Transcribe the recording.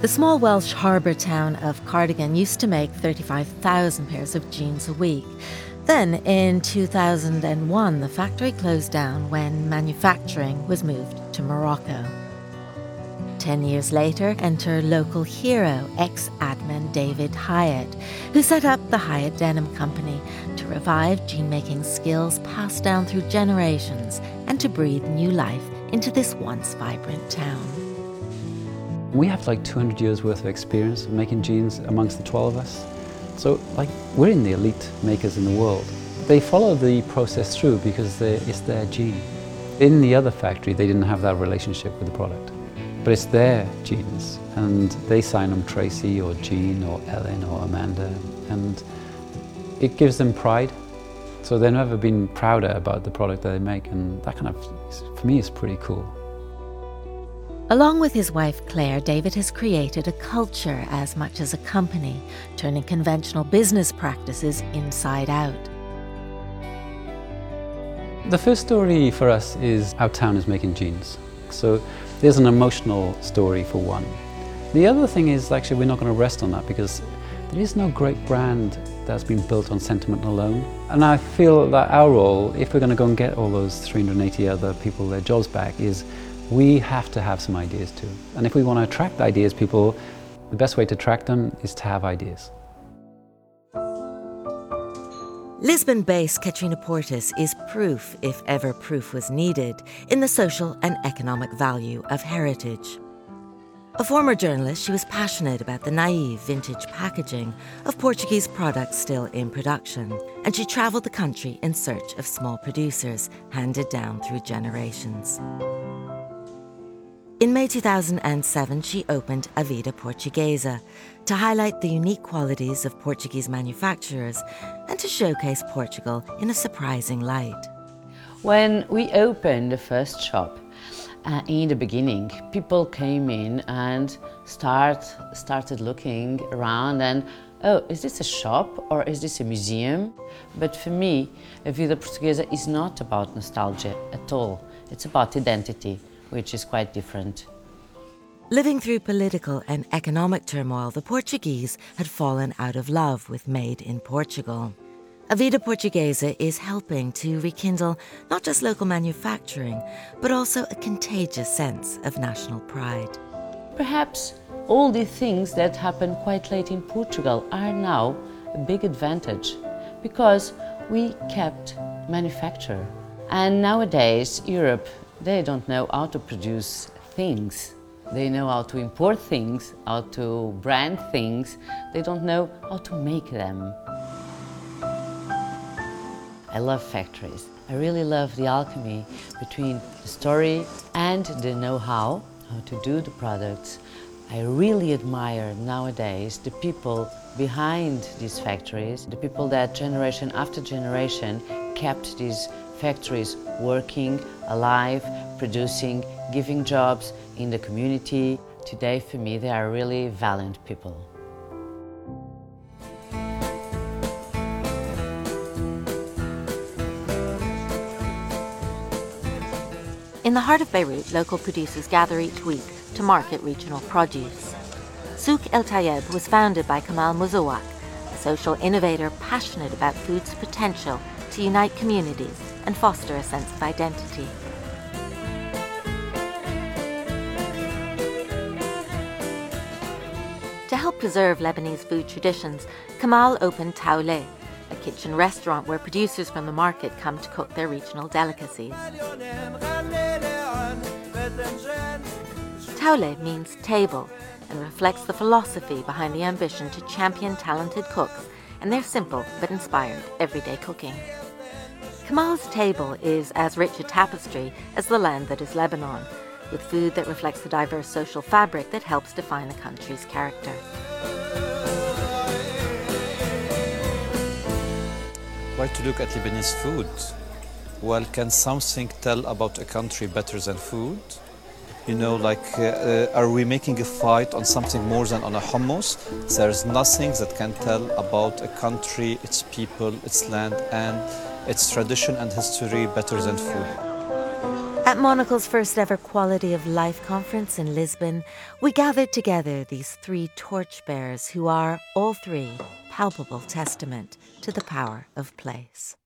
The small Welsh harbour town of Cardigan used to make 35,000 pairs of jeans a week. Then, in 2001, the factory closed down when manufacturing was moved to Morocco. Ten years later, enter local hero, ex admin David Hieatt, who set up the Hiut Denim Company to revive jean making skills passed down through generations and to breathe new life into this once vibrant town. We have like 200 years worth of experience of making jeans amongst the 12 of us. So, like, we're in the elite makers in the world. They follow the process through because it's their gene. In the other factory, they didn't have that relationship with the product. But it's their genes, and they sign them Tracy or Jean or Ellen or Amanda, and it gives them pride. So they've never been prouder about the product that they make, and that kind of, for me, is pretty cool. Along with his wife Claire, David has created a culture as much as a company, turning conventional business practices inside out. The first story for us is how town is making jeans. So there's an emotional story for one. The other thing is actually we're not going to rest on that because there is no great brand that's been built on sentiment alone. And I feel that our role, if we're going to go and get all those 380 other people their jobs back, is we have to have some ideas too. And if we want to attract ideas people, the best way to attract them is to have ideas. Lisbon based Catarina Portas is proof, if ever proof was needed, in the social and economic value of heritage. A former journalist, she was passionate about the naive vintage packaging of Portuguese products still in production, and she travelled the country in search of small producers handed down through generations. In May 2007, she opened A Vida Portuguesa to highlight the unique qualities of Portuguese manufacturers and to showcase Portugal in a surprising light. When we opened the first shop, uh, in the beginning, people came in and start, started looking around and oh, is this a shop or is this a museum? But for me, A Vida Portuguesa is not about nostalgia at all. It's about identity which is quite different. Living through political and economic turmoil, the Portuguese had fallen out of love with Made in Portugal. A Vida Portuguesa is helping to rekindle not just local manufacturing, but also a contagious sense of national pride. Perhaps all the things that happened quite late in Portugal are now a big advantage because we kept manufacture. And nowadays, Europe they don't know how to produce things. They know how to import things, how to brand things. They don't know how to make them. I love factories. I really love the alchemy between the story and the know-how, how to do the products. I really admire nowadays the people behind these factories, the people that generation after generation kept these factories working, alive, producing, giving jobs in the community. Today, for me, they are really valiant people. In the heart of Beirut, local producers gather each week to market regional produce. Souk El Tayeb was founded by Kamal Mouzawak, a social innovator passionate about food's potential to unite communities and foster a sense of identity. To help preserve Lebanese food traditions, Kamal opened Tawlet, a kitchen restaurant where producers from the market come to cook their regional delicacies. Tawlet means table and reflects the philosophy behind the ambition to champion talented cooks and their simple but inspired everyday cooking. Kamal's table is as rich a tapestry as the land that is Lebanon, with food that reflects the diverse social fabric that helps define the country's character. Why to look at Lebanese food? Well, can something tell about a country better than food? You know, like, uh, uh, are we making a fight on something more than on a hummus? There's nothing that can tell about a country, its people, its land, and its tradition and history better than food. At Monocle's first ever Quality of Life conference in Lisbon, we gathered together these three torchbearers who are, all three, palpable testament to the power of place.